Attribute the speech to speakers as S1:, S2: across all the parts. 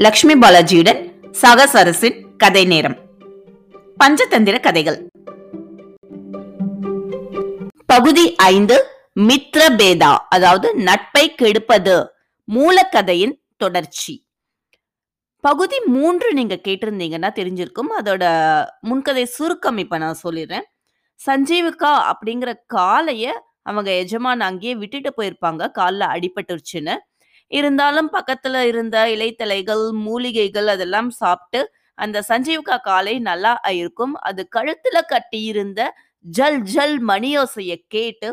S1: லக்ஷ்மி பாலாஜியுடன் சாகசரசின் கதை நேரம். பஞ்சதந்திர கதைகள். பகுதி ஐந்து மித்ரபேதா அதாவது நட்பை கெடுப்பது மூலக்கதையின் தொடர்ச்சி. பகுதி மூன்று நீங்க கேட்டிருந்தீங்கன்னா தெரிஞ்சிருக்கும். அதோட முன்கதை சுருக்கம் இப்ப நான் சொல்லிடுறேன். சஞ்சீவிகா அப்படிங்கிற காலைய அவங்க எஜமான் அங்கேயே விட்டுட்டு போயிருப்பாங்க. காலில் அடிபட்டுருச்சுன்னு. இருந்தாலும் பக்கத்துல இருந்த இலைத்தலைகள் மூலிகைகள் அதெல்லாம் சாப்பிட்டு அந்த சஞ்சீவ்கா காலை நல்லா ஆயிருக்கும் அது கழுத்துல கட்டியிருந்த ஜல் ஜல் மணியோசைய கேட்டு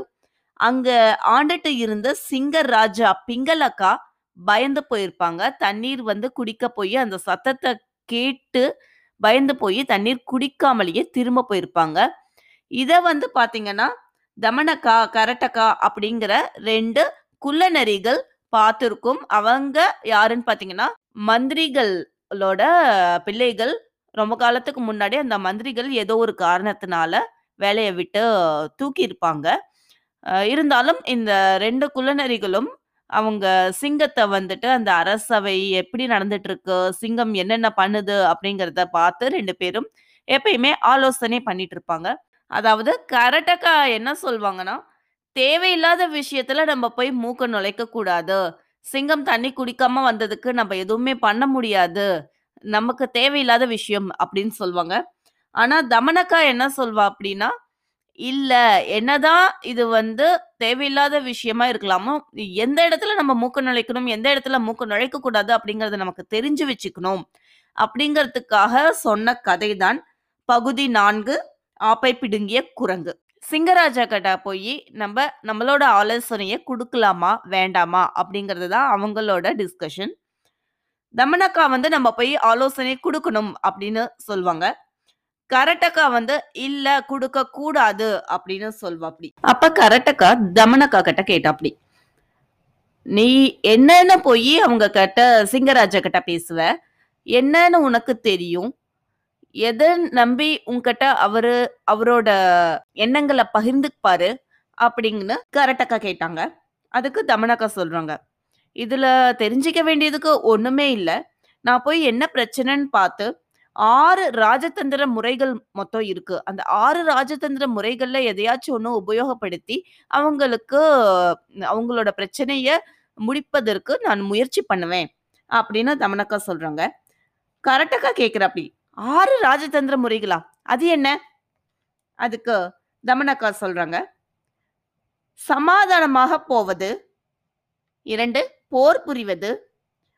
S1: அங்க ஆண்டுட்டு இருந்த சிங்கர் ராஜா பிங்களக்கா பயந்து போயிருப்பாங்க. தண்ணீர் வந்து குடிக்க போய் அந்த சத்தத்தை கேட்டு பயந்து போய் தண்ணீர் குடிக்காமலேயே திரும்ப போயிருப்பாங்க. இதை வந்து பாத்தீங்கன்னா தமனக்கா கரட்டக்கா அப்படிங்கிற ரெண்டு குள்ளநரிகள் பார்த்துருக்கும். அவங்க யாருன்னு பார்த்தீங்கன்னா மந்திரிகளோட பிள்ளைகள். ரொம்ப காலத்துக்கு முன்னாடி அந்த மந்திரிகள் ஏதோ ஒரு காரணத்தினால வேலையை விட்டு தூக்கி இருப்பாங்க இருந்தாலும் இந்த ரெண்டு குலநரிகளும் அவங்க சிங்கத்தை வந்துட்டு அந்த அரசவை எப்படி நடந்துட்டு இருக்கு சிங்கம் என்னென்ன பண்ணுது அப்படிங்கிறத பார்த்து ரெண்டு பேரும் எப்பயுமே ஆலோசனை பண்ணிட்டு இருப்பாங்க அதாவது கரட்டக்கா என்ன சொல்லுவாங்கன்னா தேவையில்லாத விஷயத்துல நம்ம போய் மூக்க நுழைக்க கூடாது. சிங்கம் தண்ணி குடிக்காம வந்ததுக்கு நம்ம எதுவுமே பண்ண முடியாது. நமக்கு தேவையில்லாத விஷயம் அப்படின்னு சொல்லுவாங்க ஆனா தமனக்கா என்ன சொல்வா அப்படின்னா இல்ல என்னதான் இது வந்து தேவையில்லாத விஷயமா இருக்கலாமோ எந்த இடத்துல நம்ம மூக்க நுழைக்கணும் எந்த இடத்துல மூக்க நுழைக்க கூடாது அப்படிங்கறத நமக்கு தெரிஞ்சு வச்சுக்கணும். அப்படிங்கிறதுக்காக சொன்ன கதை தான் பகுதி நான்கு ஆப்பை பிடுங்கிய குரங்கு. சிங்கராஜா கிட்ட போய் நம்ம நம்மளோட ஆலோசனையை கொடுக்கலாமா? வேண்டாமா? அப்படிங்கிறது தான் அவங்களோட டிஸ்கஷன் தமனக்கா வந்து நம்ம போய் ஆலோசனை கொடுக்கணும் அப்படின்னு சொல்லுவாங்க கரட்டக்கா வந்து இல்ல குடுக்க கூடாது அப்படின்னு சொல்வாப்படி. அப்ப கரட்டக்கா தமனக்கா கிட்ட கேட்டாப்படி. நீ என்னன்னு போய் அவங்க கிட்ட சிங்கராஜா கிட்ட பேசுவ. என்னன்னு உனக்கு தெரியும். எதை நம்பி உங்ககிட்ட அவரு அவரோட எண்ணங்களை பகிர்ந்துப்பாரு அப்படின்னு கரட்டக்கா கேட்டாங்க. அதுக்கு தமனக்கா சொல்றாங்க. இதுல தெரிஞ்சுக்க வேண்டியதுக்கு ஒண்ணுமே இல்லை. நான் போய் என்ன பிரச்சனைன்னு பார்த்து ஆறு ராஜதந்திர முறைகள் மொத்தம் இருக்கு. அந்த ஆறு ராஜதந்திர முறைகள்ல எதையாச்சும் ஒன்று உபயோகப்படுத்தி அவங்களுக்கு அவங்களோட பிரச்சனைய முடிப்பதற்கு நான் முயற்சி பண்ணுவேன். அப்படின்னு தமனக்கா சொல்றாங்க. கரெக்டக்கா கேக்குற ஆறு ராஜதந்திர முறைகளா? அது என்ன? அதுக்கு தமனக்கா சொல்றாங்க. சமாதானமாக போவது. இரண்டு போர் புரிவது.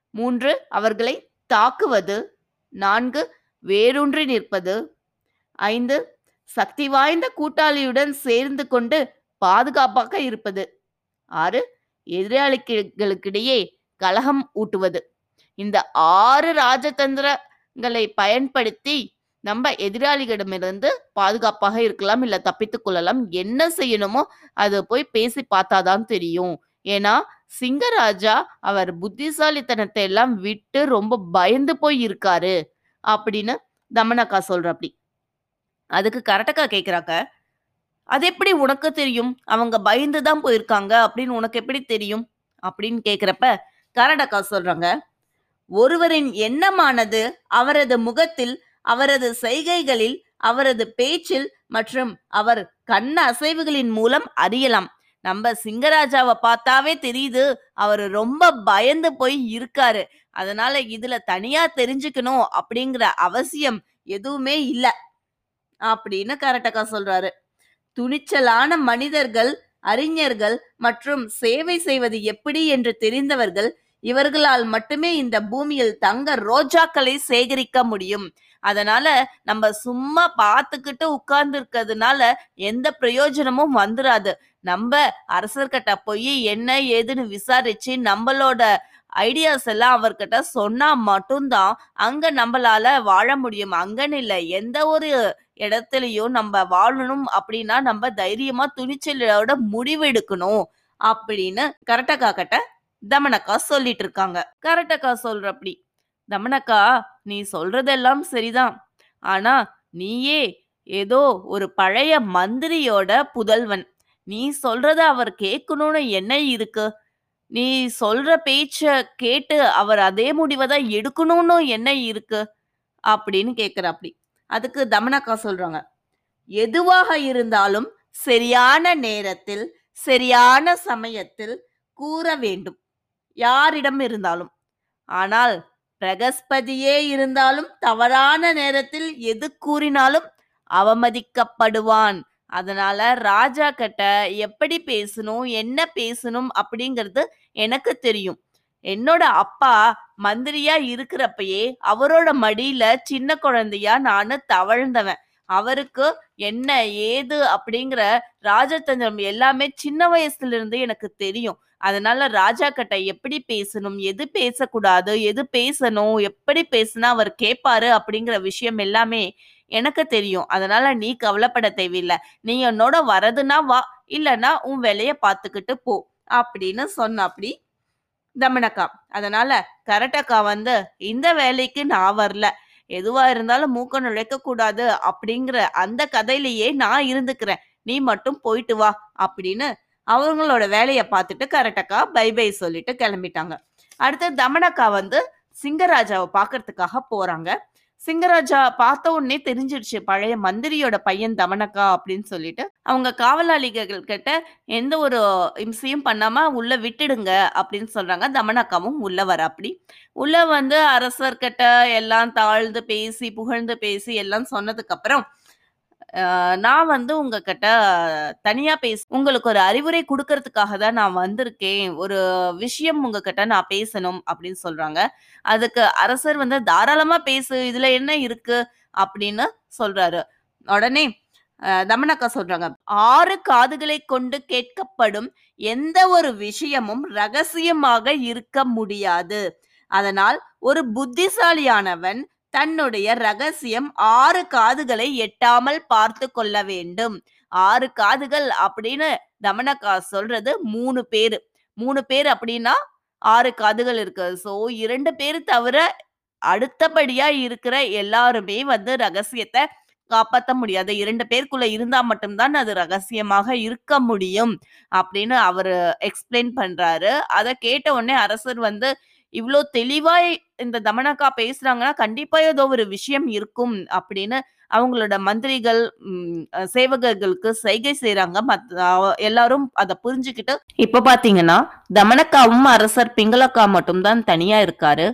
S1: மூன்று அவர்களை தாக்குவது. நான்கு வேரூன்றி நிற்பது. ஐந்து சக்தி வாய்ந்த கூட்டாளியுடன் சேர்ந்து கொண்டு பாதுகாப்பாக இருப்பது. ஆறு எதிராளிகளுக்கிடையே கலகம் ஊட்டுவது. இந்த ஆறு ராஜதந்திர உங்களை பயன்படுத்தி நம்ம எதிராளிகளிடமிருந்து பாதுகாப்பாக இருக்கலாம் இல்லை தப்பித்து கொள்ளலாம். என்ன செய்யணுமோ அதை போய் பேசி பார்த்தாதான் தெரியும். ஏன்னா சிங்கராஜா அவர் புத்திசாலித்தனத்தை எல்லாம் விட்டு ரொம்ப பயந்து போய் இருக்காரு அப்படின்னு தமனக்கா சொல்றப்படி. அதுக்கு கரெக்டக்கா கேட்குறாக்க அது எப்படி உனக்கு தெரியும்? அவங்க பயந்து தான் போயிருக்காங்க அப்படின்னு உனக்கு எப்படி தெரியும்? அப்படின்னு கேட்குறப்ப கரடக்கா சொல்றாங்க ஒருவரின் எண்ணமானது அவரது முகத்தில் அவரது செய்கைகளில் அவரது பேச்சில் மற்றும் அவர் கண்ண அசைவுகளின் மூலம் அறியலாம். நம்ம சிங்கராஜாவை பார்த்தாவே தெரியுது அவரு ரொம்ப பயந்து போய் இருக்காரு. அதனால இதுல தனியா தெரிஞ்சுக்கணும் அப்படிங்கிற அவசியம் எதுவுமே இல்ல. அப்படின்னு கரெக்டக்கா சொல்றாரு. துணிச்சலான மனிதர்கள் அறிஞர்கள் மற்றும் சேவை செய்வது எப்படி என்று தெரிந்தவர்கள் இவர்களால் மட்டுமே இந்த பூமியில் தங்க ரோஜாக்களை சேகரிக்க முடியும். அதனால நம்ம சும்மா பார்த்துக்கிட்டு உட்கார்ந்து இருக்கிறதுனால எந்த பிரயோஜனமும் வந்துராது. நம்ம அரசர்கிட்ட போய் என்ன ஏதுன்னு விசாரிச்சு நம்மளோட ஐடியாஸ் எல்லாம் அவர்கிட்ட சொன்னா மட்டும்தான் அங்க நம்மளால வாழ முடியும். அங்கன்னு இல்லை எந்த ஒரு இடத்துலயும் நம்ம வாழணும் அப்படின்னா நம்ம தைரியமா துணிச்சலோட முடிவெடுக்கணும் அப்படின்னு கரெக்டக்கா கிட்ட தமனக்கா சொல்லிட்டு இருக்காங்க கரெக்டக்கா சொல்றப்படி தமனக்கா நீ சொல்றதெல்லாம் சரிதான் ஆனா நீயே ஏதோ ஒரு பழைய மந்திரியோட புதல்வன் நீ சொல்றத அவர் கேட்கணும்னு என்ன இருக்கு நீ சொல்ற பேச்ச கேட்டு அவர் அதே முடிவை தான் எடுக்கணும்னு என்ன இருக்கு? அப்படின்னு கேட்குறாப்படி அதுக்கு தமனக்கா சொல்றாங்க. எதுவாக இருந்தாலும் சரியான நேரத்தில், சரியான சமயத்தில் கூற வேண்டும். யாரிடம் இருந்தாலும். ஆனால் பிரகஸ்பதியே இருந்தாலும் தவறான நேரத்தில் எது கூறினாலும் அவமதிக்கப்படுவான். அதனால ராஜா கிட்ட எப்படி பேசணும், என்ன பேசணும் அப்படிங்கிறது எனக்கு தெரியும். என்னோட அப்பா மந்திரியா இருக்கிறப்பயே அவரோட மடியில சின்ன குழந்தையா நானு தவழ்ந்தவன். அவருக்கு என்ன, ஏது அப்படிங்கிற ராஜதந்திரம் எல்லாமே சின்ன வயசுல இருந்து எனக்கு தெரியும். அதனால ராஜா கிட்ட எப்படி பேசணும், எது பேசக்கூடாது, எது பேசணும், எப்படி பேசினா அவர் கேட்பாரு அப்படிங்கிற விஷயம் எல்லாமே எனக்கு தெரியும். அதனால நீ கவலைப்பட தேவையில்லை நீ என்னோட வரதுன்னா வா, இல்லைன்னா உன் வேலைய பார்த்துக்கிட்டு போ. அப்படின்னு சொன்னாப்படி தமனக்கா. அதனால கரட்டக்கா வந்து இந்த வேலைக்கு நான் வரல. எதுவா இருந்தாலும் மூக்க நுழைக்க கூடாது அப்படிங்கிற அந்த கதையிலேயே நான் இருந்துக்கிறேன். நீ மட்டும் போயிட்டு வா அப்படின்னு அவங்களோட வேலையை பார்த்துட்டு கரட்டக்கா பை பை சொல்லிட்டு கிளம்பிட்டாங்க. அடுத்து தமனக்கா வந்து சிங்கராஜாவை பார்க்கறதுக்காக போறாங்க. சிங்கராஜா பார்த்த உடனே தெரிஞ்சிடுச்சு பழைய மந்திரியோட பையன் தமனக்கா அப்படின்னு சொல்லிட்டு, அவங்க காவலாளிகள் கிட்ட எந்த ஒரு இம்சையும் பண்ணாம உள்ள விட்டுடுங்க அப்படின்னு சொல்றாங்க. தமனக்காவும் உள்ள வராப்படி. உள்ள வந்து அரசர்கிட்ட எல்லாம் தாழ்ந்து பேசி, புகழ்ந்து பேசி எல்லாம் சொன்னதுக்கப்புறம், அப்புறம் நான் வந்து உங்ககிட்ட தனியா பேச உங்களுக்கு ஒரு அறிவுரை கொடுக்கறதுக்காக தான் நான் வந்திருக்கேன். ஒரு விஷயம் உங்ககிட்ட நான் பேசணும் அப்படின்னு சொல்றாங்க. அதுக்கு அரசர் வந்து தாராளமா பேசு. இதுல என்ன இருக்கு? அப்படின்னு சொல்றாரு. உடனே தமனக்கா சொல்றாங்க. ஆறு காதுகளை கொண்டு கேட்கப்படும் எந்த ஒரு விஷயமும் ரகசியமாக இருக்க முடியாது. அதனால் ஒரு புத்திசாலியானவன் தன்னுடைய ரகசியம் ஆறு காதுகளை எட்டாமல் பார்த்து கொள்ள வேண்டும். ஆறு காதுகள் அப்படின்னு தமனக்கா சொல்றது மூணு பேர் மூணு பேர் அப்படின்னா ஆறு காதுகள் இருக்கு. ஸோ இரண்டு பேர் தவிர அடுத்தபடியா இருக்கிற எல்லாருமே வந்து ரகசியத்தை காப்பாற்ற முடியாது. இரண்டு பேருக்குள்ள இருந்தா மட்டும்தான் அது ரகசியமாக இருக்க முடியும். அப்படின்னு அவரு எக்ஸ்பிளைன் பண்றாரு. அதை கேட்ட உடனே அரசர் வந்து இவ்வளோ தெளிவாய் இந்த தமனக்கா பேசுறாங்கன்னா, கண்டிப்பா ஏதோ ஒரு விஷயம் இருக்கும் அப்படின்னு அவங்களோட மந்திரிகள், சேவகர்களுக்கு சைகை செய்யறாங்க மத் எல்லாரும் அதை புரிஞ்சுக்கிட்டு இப்ப பார்த்தீங்கன்னா, தமனக்காவும் அரசர் பிங்களக்கா மட்டும்தான் தனியா இருக்காரு.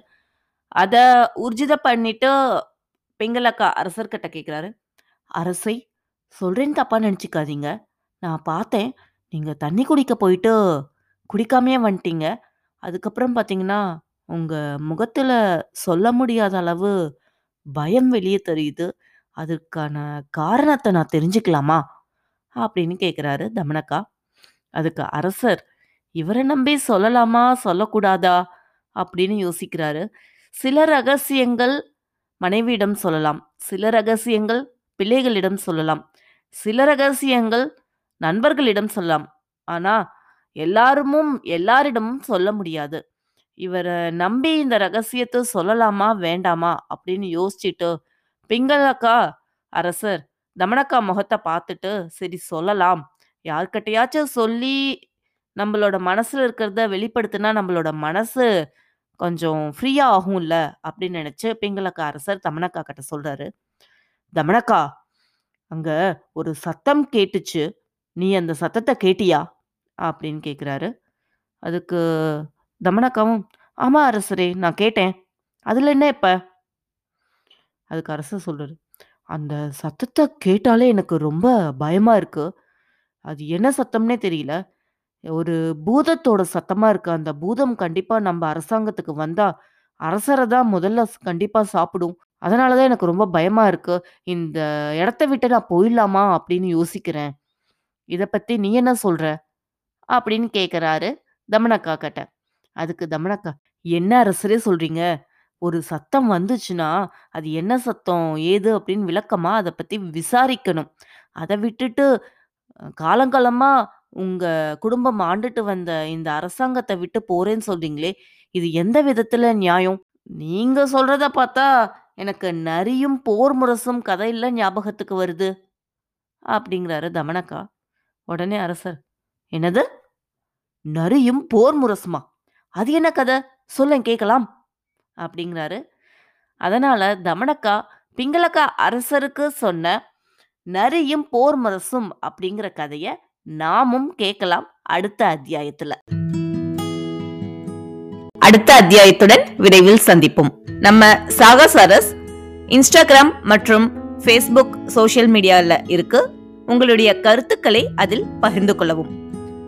S1: அத ஊர்ஜித பண்ணிட்டு பிங்களக்கா அரசர்கிட்ட கேட்கிறாரு. அரசை சொல்றேன்னு தப்பா நெனச்சுக்காதீங்க. நான் பார்த்தேன். நீங்க தண்ணி குடிக்க போயிட்டு குடிக்காமையே வந்துட்டீங்க. அதுக்கப்புறம் பார்த்தீங்கன்னா, உங்க முகத்துல சொல்ல முடியாத அளவு பயம் வெளியே தெரியுது. அதற்கான காரணத்த நான் தெரிஞ்சுக்கலாமா? அப்படின்னு கேட்குறாரு தமனக்கா. அதுக்கு அரசர், இவர நம்பி சொல்லலாமா? சொல்லக்கூடாதா? அப்படின்னு யோசிக்கிறாரு. சில ரகசியங்கள் மனைவியிடம் சொல்லலாம். சில ரகசியங்கள் பிள்ளைகளிடம் சொல்லலாம். சில ரகசியங்கள் நண்பர்களிடம் சொல்லலாம். ஆனா, எல்லாருமும் எல்லாரிடமும் சொல்ல முடியாது. இவர நம்பி இந்த ரகசியத்தை சொல்லலாமா? வேண்டாமா? அப்படின்னு யோசிச்சுட்டு, பிங்களக்கா அரசர் தமனக்கா முகத்தை பார்த்துட்டு, சரி சொல்லலாம். யார்கிட்டயாச்சும் சொல்லி நம்மளோட மனசுல இருக்கிறத வெளிப்படுத்தினா நம்மளோட மனசு கொஞ்சம் ஃப்ரீயா ஆகும்ல அப்படின்னு நினச்சி பிங்களக்கா அரசர் தமனக்கா கிட்ட சொல்றாரு. தமனக்கா, அங்க ஒரு சத்தம் கேட்டுச்சு. நீ அந்த சத்தத்தை கேட்டியா? அப்படின்னு கேட்குறாரு அதுக்கு தமனக்காவும், ஆமாம் அரசரே நான் கேட்டேன். அதில் என்ன இப்போ அதுக்கு அரசர் சொல்றாரு. அந்த சத்தத்தை கேட்டாலே எனக்கு ரொம்ப பயமாக இருக்கு. அது என்ன சத்தம்னே தெரியல. ஒரு பூதத்தோட சத்தமாக இருக்கு. அந்த பூதம் கண்டிப்பாக நம்ம அரசாங்கத்துக்கு வந்தால் அரசரை தான் முதல்ல கண்டிப்பாக சாப்பிடும். அதனால தான் எனக்கு ரொம்ப பயமாக இருக்கு. இந்த இடத்த விட்டு நான் போயிடலாமா? அப்படின்னு யோசிக்கிறேன். இதை பற்றி நீ என்ன சொல்கிற அப்படின்னு கேட்குறாரு தமனக்கா கிட்ட. அதுக்கு தமனக்கா, என்ன அரசரே சொல்றீங்க? ஒரு சத்தம் வந்துச்சுன்னா, அது என்ன சத்தம்? ஏது? அப்படின்னு விளக்கமா அத பத்தி விசாரிக்கணும். அத விட்டுட்டு அ காலங்காலமா உங்க குடும்பம் ஆண்டுட்டு வந்த இந்த அரசாங்கத்த விட்டு போறேன்னு சொல்றீங்களே, இது எந்த விதத்துல நியாயம்? நீங்க சொல்றத பார்த்தா, எனக்கு நரியும், போர் முரசும் கதையில ஞாபகத்துக்கு வருது. அப்படிங்கிறாரு தமனக்கா. உடனே அரசர், என்னது? நரியும் போர் முரசுமா அது என்ன கதை? சொல்லேன் கேட்கலாம். அப்படிங்கிறாரு. அதனால தமனக்கா பிங்களக்கா அரசருக்கு சொன்ன நரியும் போர் மரசும் அப்படிங்கிற கதைய நாமும் கேட்கலாம் அடுத்த அத்தியாயத்துல. அடுத்த அத்தியாயத்துடன் விரைவில் சந்திப்போம். நம்ம சாகஸ் அரஸ் இன்ஸ்டாகிராம் மற்றும் ஃபேஸ்புக் சோஷியல் மீடியாவில் இருக்கு. உங்களுடைய கருத்துக்களை அதில் பகிர்ந்து கொள்ளவும்.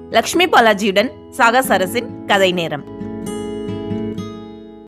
S1: லக்ஷ்மி பாலாஜியுடன் சாகஸ் அரசின் கதை நேரம்.